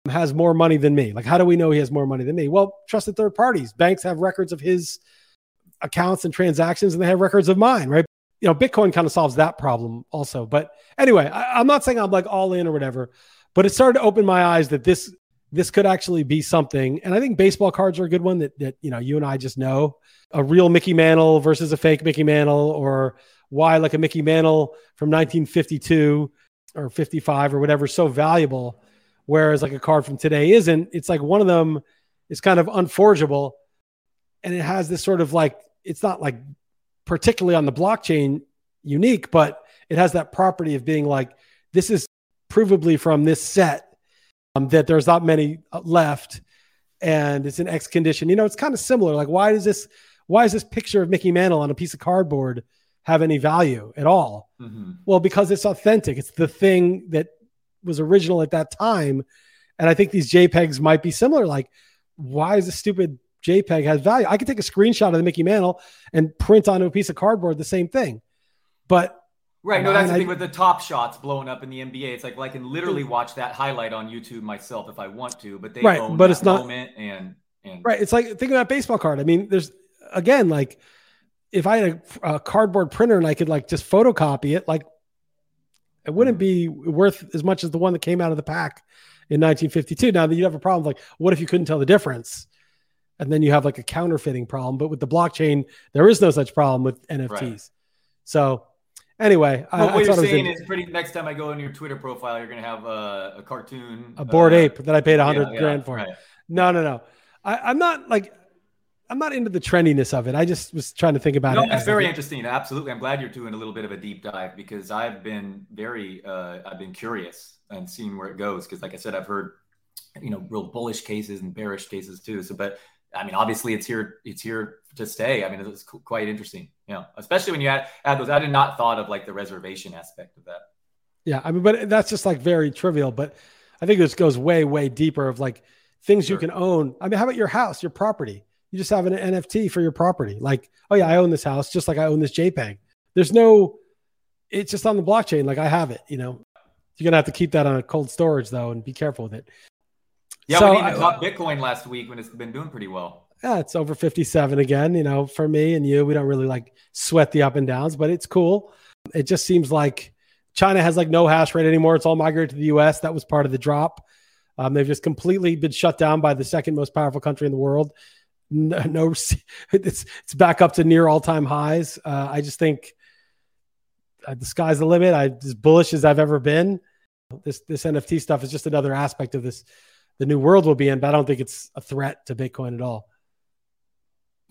has more money than me? Like how do we know he has more money than me? Well, trusted third parties. Banks have records of his accounts and transactions and they have records of mine, right? You know, Bitcoin kind of solves that problem also. But anyway, I, I'm not saying I'm like all in or whatever, but it started to open my eyes that this this could actually be something. And I think baseball cards are a good one that that you know you and I just know a real Mickey Mantle versus a fake Mickey Mantle, or why like a Mickey Mantle from 1952 or 55 or whatever so valuable, whereas like a card from today isn't. It's like one of them is kind of unforgeable, and it has this sort of like it's not like particularly on the blockchain unique, but it has that property of being like this is provably from this set um, that there's not many uh, left and it's an X condition. You know, it's kind of similar. Like, why does this, why does this picture of Mickey Mantle on a piece of cardboard have any value at all? Mm-hmm. Well, because it's authentic. It's the thing that was original at that time. And I think these JPEGs might be similar. Like, why is this stupid JPEG has value? I could take a screenshot of the Mickey Mantle and print onto a piece of cardboard the same thing. But Right. No, that's the thing with the top shots blowing up in the NBA. It's like well, I can literally watch that highlight on YouTube myself if I want to, but they right, own but it's not, and and right. It's like think about baseball card. I mean, there's again like if I had a, a cardboard printer and I could like just photocopy it, like it wouldn't mm-hmm. be worth as much as the one that came out of the pack in 1952. Now that you have a problem, like what if you couldn't tell the difference? And then you have like a counterfeiting problem. But with the blockchain, there is no such problem with NFTs. Right. So Anyway, well, I, what you're saying is pretty. Next time I go on your Twitter profile, you're gonna have a, a cartoon, a bored uh, ape that I paid a hundred yeah, grand yeah, for. Right. No, no, no. I, I'm not like I'm not into the trendiness of it. I just was trying to think about no, it. It's very interesting. Absolutely. I'm glad you're doing a little bit of a deep dive because I've been very, uh, I've been curious and seeing where it goes. Cause like I said, I've heard, you know, real bullish cases and bearish cases too. So, but I mean, obviously it's here, it's here to stay. I mean, it's quite interesting, you know, especially when you add, add those. I did not thought of like the reservation aspect of that. Yeah, I mean, but that's just like very trivial. But I think this goes way, way deeper of like things sure. you can own. I mean, how about your house, your property? You just have an NFT for your property. Like, oh yeah, I own this house, just like I own this JPEG. There's no, it's just on the blockchain. Like I have it. You know, you're gonna have to keep that on a cold storage though, and be careful with it. Yeah, so we even talked Bitcoin last week when it's been doing pretty well yeah, it's over 57 again. You know, for me and you, we don't really like sweat the up and downs, but it's cool. It just seems like China has like no hash rate anymore. It's all migrated to the US. That was part of the drop. Um, they've just completely been shut down by the second most powerful country in the world. No, no it's it's back up to near all time highs. Uh, I just think uh, the sky's the limit. I'm as bullish as I've ever been. This this NFT stuff is just another aspect of this the new world will be in, but I don't think it's a threat to Bitcoin at all.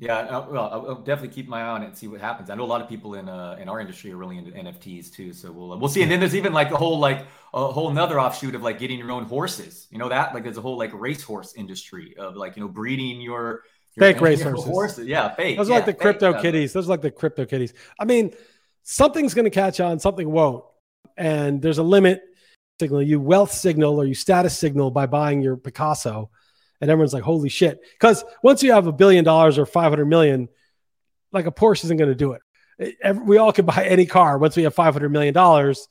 Yeah, uh, well, I'll definitely keep my eye on it and see what happens. I know a lot of people in uh, in our industry are really into NFTs too, so we'll uh, we'll see. And then there's even like a whole like a whole another offshoot of like getting your own horses. You know that like there's a whole like racehorse industry of like you know breeding your, your fake racehorses. Horses. Yeah, fake. Those are yeah, like the crypto kitties. Those are like the crypto kitties. I mean, something's going to catch on, something won't, and there's a limit. Signal you wealth signal or you status signal by buying your Picasso and everyone's like, "Holy shit!" Because once you have a billion dollars or five hundred million, like a Porsche isn't going to do it. We all can buy any car once we have five hundred million dollars.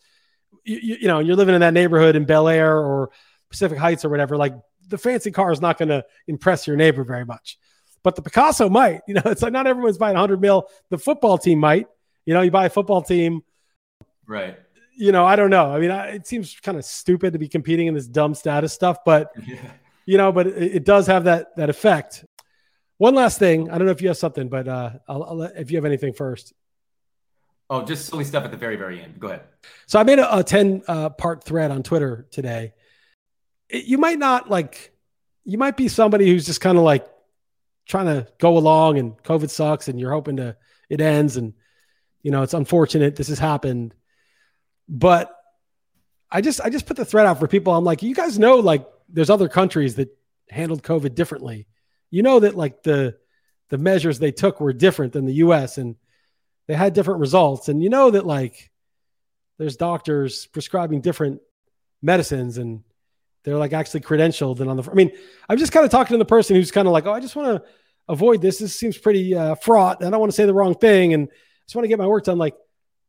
You, you, you know, you're living in that neighborhood in Bel Air or Pacific Heights or whatever. Like the fancy car is not going to impress your neighbor very much, but the Picasso might. You know, it's like not everyone's buying 100 mil. The football team might. You know, you buy a football team, right? You know, I don't know. I mean, I, it seems kind of stupid to be competing in this dumb status stuff, but yeah you know, but it, it, does have that that effect. One last thing, I don't know if you have something, but uh, I'll, I'll let, if you have anything first. Oh, just silly stuff at the very very end. Go ahead. So I made a, a ten uh, part thread on Twitter today. It, you might not like, you might be somebody who's just kind of like trying to go along, and COVID sucks, and you're hoping to it ends, and you know it's unfortunate this has happened, but I just I just put the thread out for people. I'm like, you guys know like there's other countries that handled COVID differently. You know that like the the measures they took were different than the US and they had different results. And you know that like there's doctors prescribing different medicines and they're like actually credentialed and on the I mean, I'm just kind of talking to the person who's kind of like, oh, I just want to avoid this. This seems pretty uh, fraught. I don't want to say the wrong thing and I just want to get my work done. Like,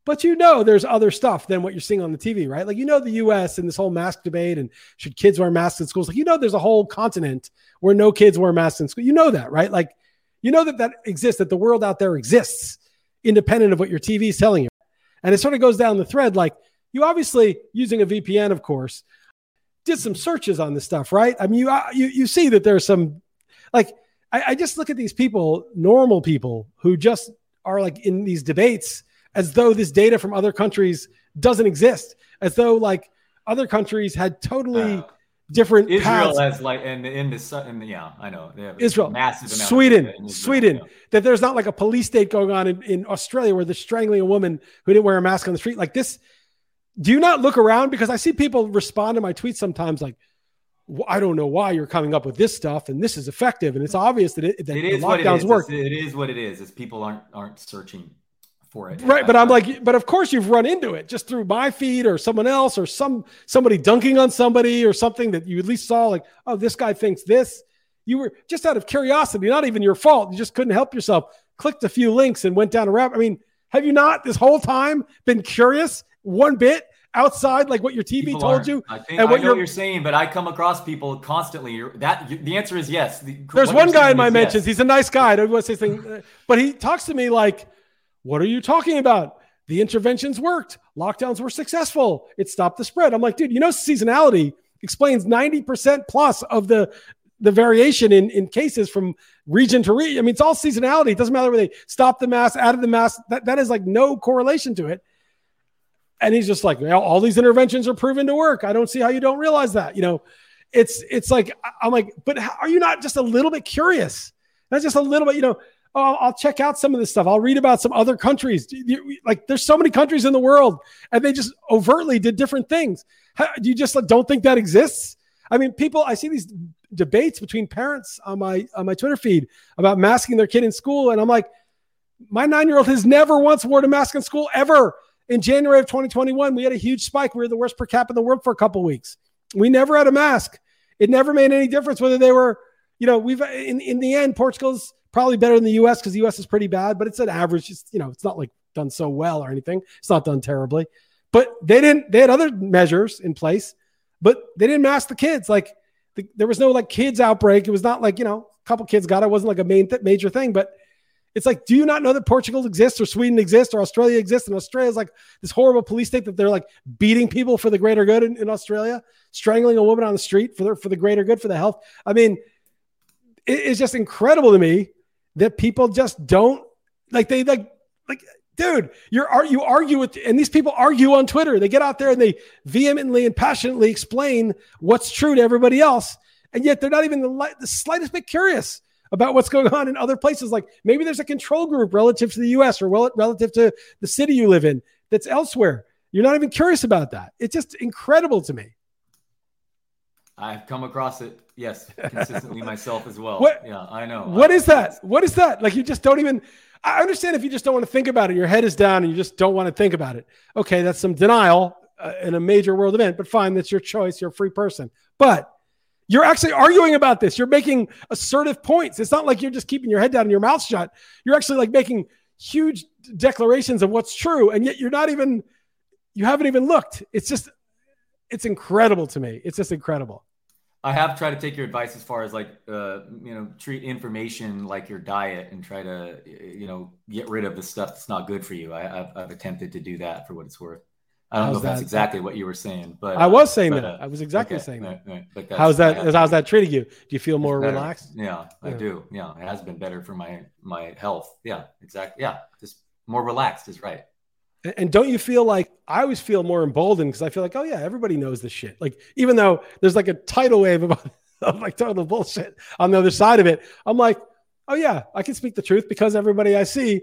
but you know, there's other stuff than what you're seeing on the TV, right? Like, you know, the US and this whole mask debate and should kids wear masks in schools? Like, you know, there's a whole continent where no kids wear masks in school. You know that, right? Like, you know that that exists, that the world out there exists independent of what your TV is telling you. And it sort of goes down the thread like you obviously using a VPN, of course, did some searches on this stuff, right? I mean, you uh, you you see that there's some like I, I just look at these people, normal people who just are like in these debates as though this data from other countries doesn't exist, as though like other countries had totally uh, different Israel paths. has like and in the in the yeah I know Israel massive Sweden Israel, Sweden yeah. that there's not like a police state going on in, in Australia where they're strangling a woman who didn't wear a mask on the street like this. Do you not look around because I see people respond to my tweets sometimes like I don't know why you're coming up with this stuff and this is effective and it's obvious that, it, that it the lockdowns work. It's, it is what it is. Is people aren't aren't searching for it. Right, but uh, I'm like, but of course you've run into it just through my feed or someone else or some somebody dunking on somebody or something that you at least saw like, oh, this guy thinks this. You were just out of curiosity, not even your fault. You just couldn't help yourself. Clicked a few links and went down a rabbit. I mean, have you not this whole time been curious one bit outside like what your TV people told you? I think and what I know you're, you're, saying, but I come across people constantly. You're, that the answer is yes. The, There's one guy in my mentions. Yes. He's a nice guy. I don't want to say thing, but he talks to me like, "What are you talking about? The interventions worked. Lockdowns were successful. It stopped the spread." I'm like, dude, you know, seasonality explains 90% plus of the the variation in, in cases from region to region. I mean, it's all seasonality. It doesn't matter whether they stop the mask, added the mass. That, that is like no correlation to it. And he's just like, all these interventions are proven to work. I don't see how you don't realize that. You know, it's it's like I'm like, but how, are you not just a little bit curious? That's just a little bit. You know, oh, I'll check out some of this stuff. I'll read about some other countries. Like, there's so many countries in the world, and they just overtly did different things. Do you just don't think that exists? I mean, people. I see these debates between parents on my on my Twitter feed about masking their kid in school, and I'm like, my nine year old has never once worn a mask in school ever in January of 2021, we had a huge spike. We were the worst per cap in the world for a couple weeks. We never had a mask. It never made any difference whether they were, you know, we've in, in the end, Portugal's probably better than the US because the US is pretty bad, but it's an average. It's, you know, it's not like done so well or anything. It's not done terribly. But they didn't, they had other measures in place, but they didn't mask the kids. Like the, there was no like kids outbreak. It was not like, you know, a couple kids got it. it wasn't like a main th- major thing, but it's like, do you not know that Portugal exists or Sweden exists or Australia exists? And Australia is like this horrible police state that they're like beating people for the greater good in, in Australia, strangling a woman on the street for the, for the greater good, for the health. I mean, it, it's just incredible to me that people just don't like they like like dude you're you argue with and these people argue on twitter they get out there and they vehemently and passionately explain what's true to everybody else and yet they're not even the, the slightest bit curious about what's going on in other places. Like maybe there's a control group relative to the US or relative to the city you live in that's elsewhere. You're not even curious about that. It's just incredible to me. I've come across it, yes, consistently myself as well. What, yeah, I know. What is that? What is that? Like you just don't even. I understand if you just don't want to think about it, your head is down and you just don't want to think about it. Okay, that's some denial uh, in a major world event, but fine, that's your choice. You're a free person. But you're actually arguing about this. You're making assertive points. It's not like you're just keeping your head down and your mouth shut. You're actually like making huge declarations of what's true. And yet you're not even, you haven't even looked. It's just, it's incredible to me. It's just incredible. I have tried to take your advice as far as like, uh, you know, treat information like your diet and try to, you know, get rid of the stuff that's not good for you. I, have I've attempted to do that for what it's worth. I don't how's know if that, that's exactly what you were saying, but I was saying but, that. Uh, I was exactly okay, saying that. Right, right. how's that? How's that treating you? Do you feel more relaxed? Yeah, I do. Yeah, it has been better for my my health. Yeah, exactly. Yeah, just more relaxed is right. And, don't you feel like I always feel more emboldened because I feel like, oh yeah, everybody knows this shit. Like even though there's like a tidal wave of, of like total bullshit on the other side of it, I'm like, oh yeah, I can speak the truth because everybody I see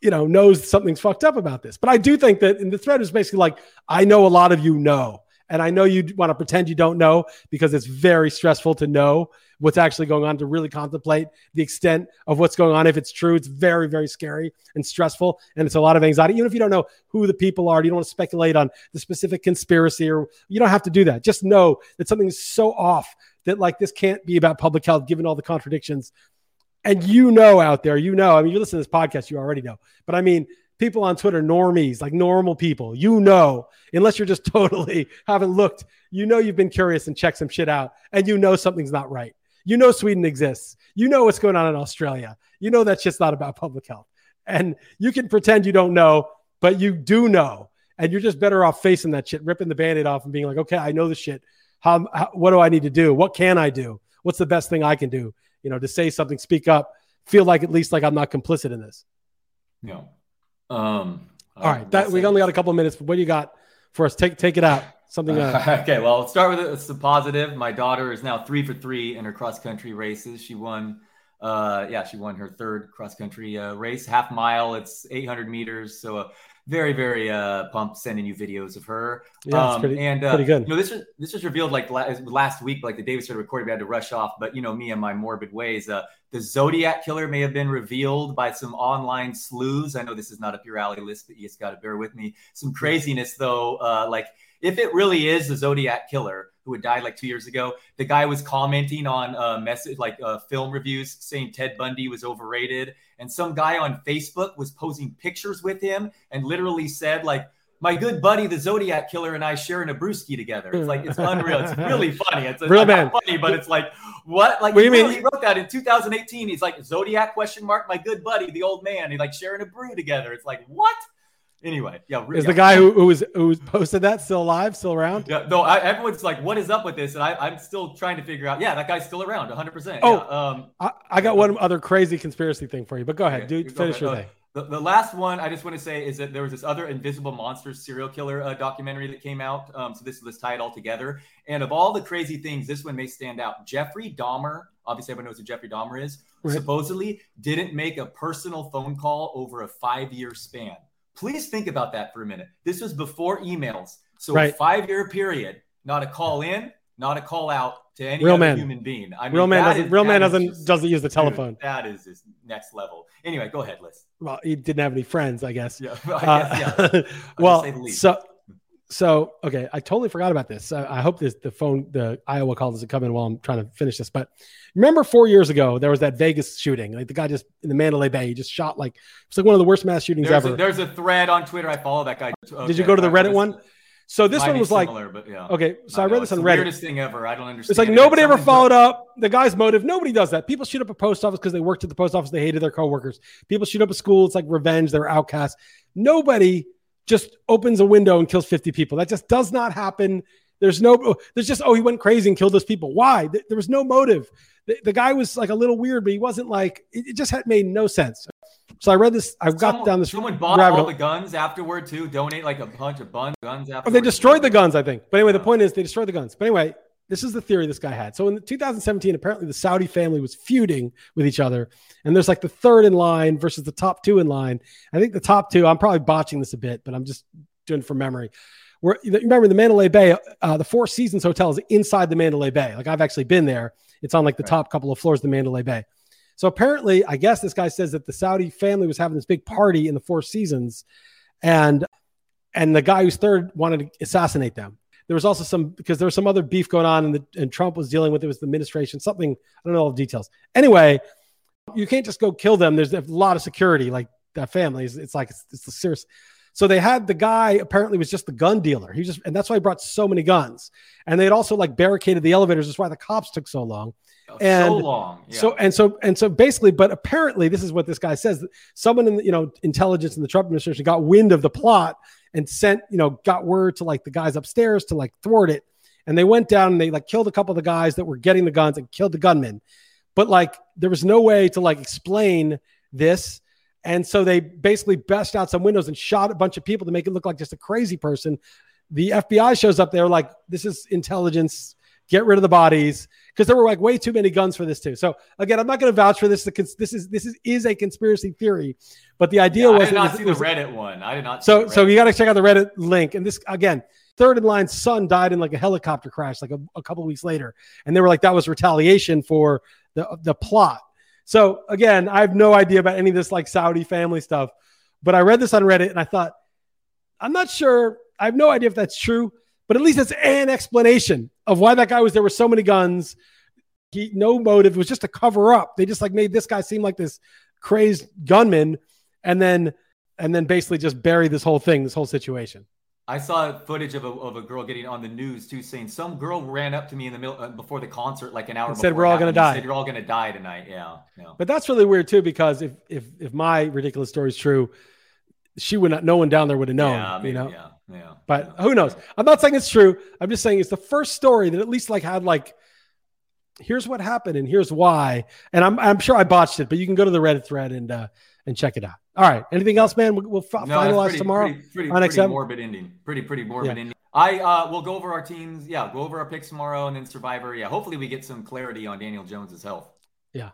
you know, knows something's fucked up about this. But I do think that in the thread is basically like, I know a lot of you know. And I know you want to pretend you don't know because it's very stressful to know what's actually going on, to really contemplate the extent of what's going on. If it's true, it's very, very scary and stressful. And it's a lot of anxiety. Even if you don't know who the people are, you don't want to speculate on the specific conspiracy or you don't have to do that. Just know that something is so off that like this can't be about public health, given all the contradictions and you know out there, you know, I mean, you listen to this podcast, you already know, but I mean, people on Twitter, normies, like normal people, you know, unless you're just totally haven't looked, you know, you've been curious and checked some shit out and you know something's not right. You know, Sweden exists. You know what's going on in Australia. You know that shit's not about public health. And you can pretend you don't know but you do know, and you're just better off facing that shit, ripping the band-aid off, and being like, okay, I know the shit. How, how what do I need to do? What can I do? What's the best thing I can do? You know, to say something, speak up, feel like at least like I'm not complicit in this. Yeah. Um, All right, that we only got a couple of minutes. What do you got for us? Take take it out. Something. Uh, okay, well, let's start with. It's the positive. My daughter is now three for three in her cross country races. She won. Uh, yeah, she won her third cross country uh, race, half mile. It's 800 meters, so a very very uh pumped sending you videos of her. Yeah um, pretty, and uh, pretty good. you know this was this was revealed like last week like the day we started recording we had to rush off but you know me and my morbid ways uh the zodiac killer may have been revealed by some online sleuths. I know this is not up your alley Liss but you just got to bear with me. Some craziness though uh like if it really is the zodiac killer who had died like two years ago. The guy was commenting on uh, message like uh, film reviews saying Ted Bundy was overrated, and some guy on Facebook was posing pictures with him and literally said like. My good buddy, the Zodiac Killer, and I sharing a brewski together. It's like it's unreal. It's really funny. It's, Real man. funny, but it's like what? Like what you he, mean? he wrote that in 2018. He's like Zodiac question mark. My good buddy, the old man. He like sharing a brew together. It's like what? Anyway, yeah. Is yeah. the guy who, who was who posted that still alive, still around? Yeah, no. I, everyone's like, "What is up with this?" And I, am still trying to figure out. Yeah, that guy's still around, 100. percent Oh, yeah, um, I, I, got one other crazy conspiracy thing for you, but go ahead, okay, dude. Finish your thing. The, the, last one I just want to say is that there was this other Invisible Monsters serial killer uh, documentary that came out. Um, so this let's tie it all together. And of all the crazy things, this one may stand out. Jeffrey Dahmer, obviously everyone knows who Jeffrey Dahmer is. Right. Supposedly didn't make a personal phone call over a five year span. Please think about that for a minute. This was before emails. So right. a five year period, not a call in, not a call out to any real man. human being. I mean, real man doesn't. Is, real man doesn't just, doesn't use the telephone. Dude, that is just next level. Anyway, go ahead, Liss. Well, he didn't have any friends, I guess. Yeah. I guess, uh, yeah. well, so so okay, I totally forgot about this. I, I hope this the phone the Iowa call doesn't come in while I'm trying to finish this. But remember four years ago there was that Vegas shooting. Like the guy just in the Mandalay Bay, he just shot like it's like one of the worst mass shootings there's ever. A, there's a thread on Twitter. I follow that guy. Okay, Did you go to the Reddit one? So this one was similar, like, but yeah. okay. So I, I read this on Reddit. Weirdest thing ever. I don't understand. It's like it. nobody ever followed up the guy's motive. Nobody does that. People shoot up a post office because they worked at the post office. They hated their coworkers. People shoot up a school. It's like revenge. They're outcasts. Nobody just opens a window and kills 50 people. That just does not happen. There's no, there's just, oh, he went crazy and killed those people. Why? There was no motive. The, the guy was like a little weird, but he wasn't like, it, just had made no sense. So I read this. I've got someone, down this. Someone bought all the guns afterward too. Donate like a bunch of guns after. Oh, they destroyed the guns, I think. But anyway, the point is they destroyed the guns. But anyway, this is the theory this guy had. So in 2017, apparently the Saudi family was feuding with each other, and there's like the third in line versus the top two in line. I think the top two. I'm probably botching this a bit, but I'm just doing from memory. Where remember the Mandalay Bay, uh, the Four Seasons Hotel is inside the Mandalay Bay. Like I've actually been there. It's on like the right. top couple of floors of the Mandalay Bay. So apparently, I guess this guy says that the Saudi family was having this big party in the Four Seasons, and and the guy who's third wanted to assassinate them. There was also some because there was some other beef going on, and, the, and Trump was dealing with it was the administration, something I don't know all the details. Anyway, you can't just go kill them. There's a lot of security, like that family. It's, it's like it's, it's serious. So they had the guy apparently was just the gun dealer. He just and that's why he brought so many guns. And they'd also like barricaded the elevators. That's why the cops took so long. Oh, and so long. Yeah. So and so and so basically, but apparently this is what this guy says. Someone in the you know intelligence in the Trump administration got wind of the plot and sent you know got word to like the guys upstairs to like thwart it. And they went down and they like killed a couple of the guys that were getting the guns and killed the gunmen. But like there was no way to like explain this and so they basically bashed out some windows and shot a bunch of people to make it look like just a crazy person. The FBI shows up there like, this is intelligence. Get rid of the bodies because there were like way too many guns for this too. So again, I'm not going to vouch for this. This is this is is a conspiracy theory, but the idea yeah, was I did not was, see the Reddit one. I did not. So so you got to check out the Reddit link. And this again, third in line son died in like a helicopter crash like a, a couple weeks later, and they were like that was retaliation for the the plot. So again, I have no idea about any of this like Saudi family stuff, but I read this on Reddit and I thought, I'm not sure. I have no idea if that's true, but at least it's an explanation of why that guy was there with so many guns. He no motive. It was just a cover up. They just like made this guy seem like this crazed gunman, and then and then basically just bury this whole thing, this whole situation. I saw footage of a, of a girl getting on the news too, saying some girl ran up to me in the middle uh, before the concert, like an hour. said we're all gonna die. Said you're all gonna die tonight. Yeah, yeah. But that's really weird too, because if if if my ridiculous story is true, she would not. No one down there would have known. yeah, maybe, you know. yeah, yeah. But who knows? I'm not saying it's true. I'm just saying it's the first story that at least like had like, here's what happened and here's why. And I'm I'm sure I botched it, but you can go to the Reddit thread and uh and check it out. All right. Anything else, man? We'll, we'll No, finalize pretty, tomorrow. Pretty, pretty, on XM? morbid ending. Pretty, pretty morbid Yeah. ending. I uh, will go over our teams. Yeah, go over our picks tomorrow, and then Survivor. Yeah, hopefully we get some clarity on Daniel Jones's health. Yeah.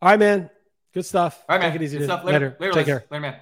All right, man. Good stuff. All right, man. Take it easy. Good dude. stuff. Later. Later. Later. Take care. Later, man.